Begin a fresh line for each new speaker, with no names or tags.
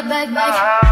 back, back, back.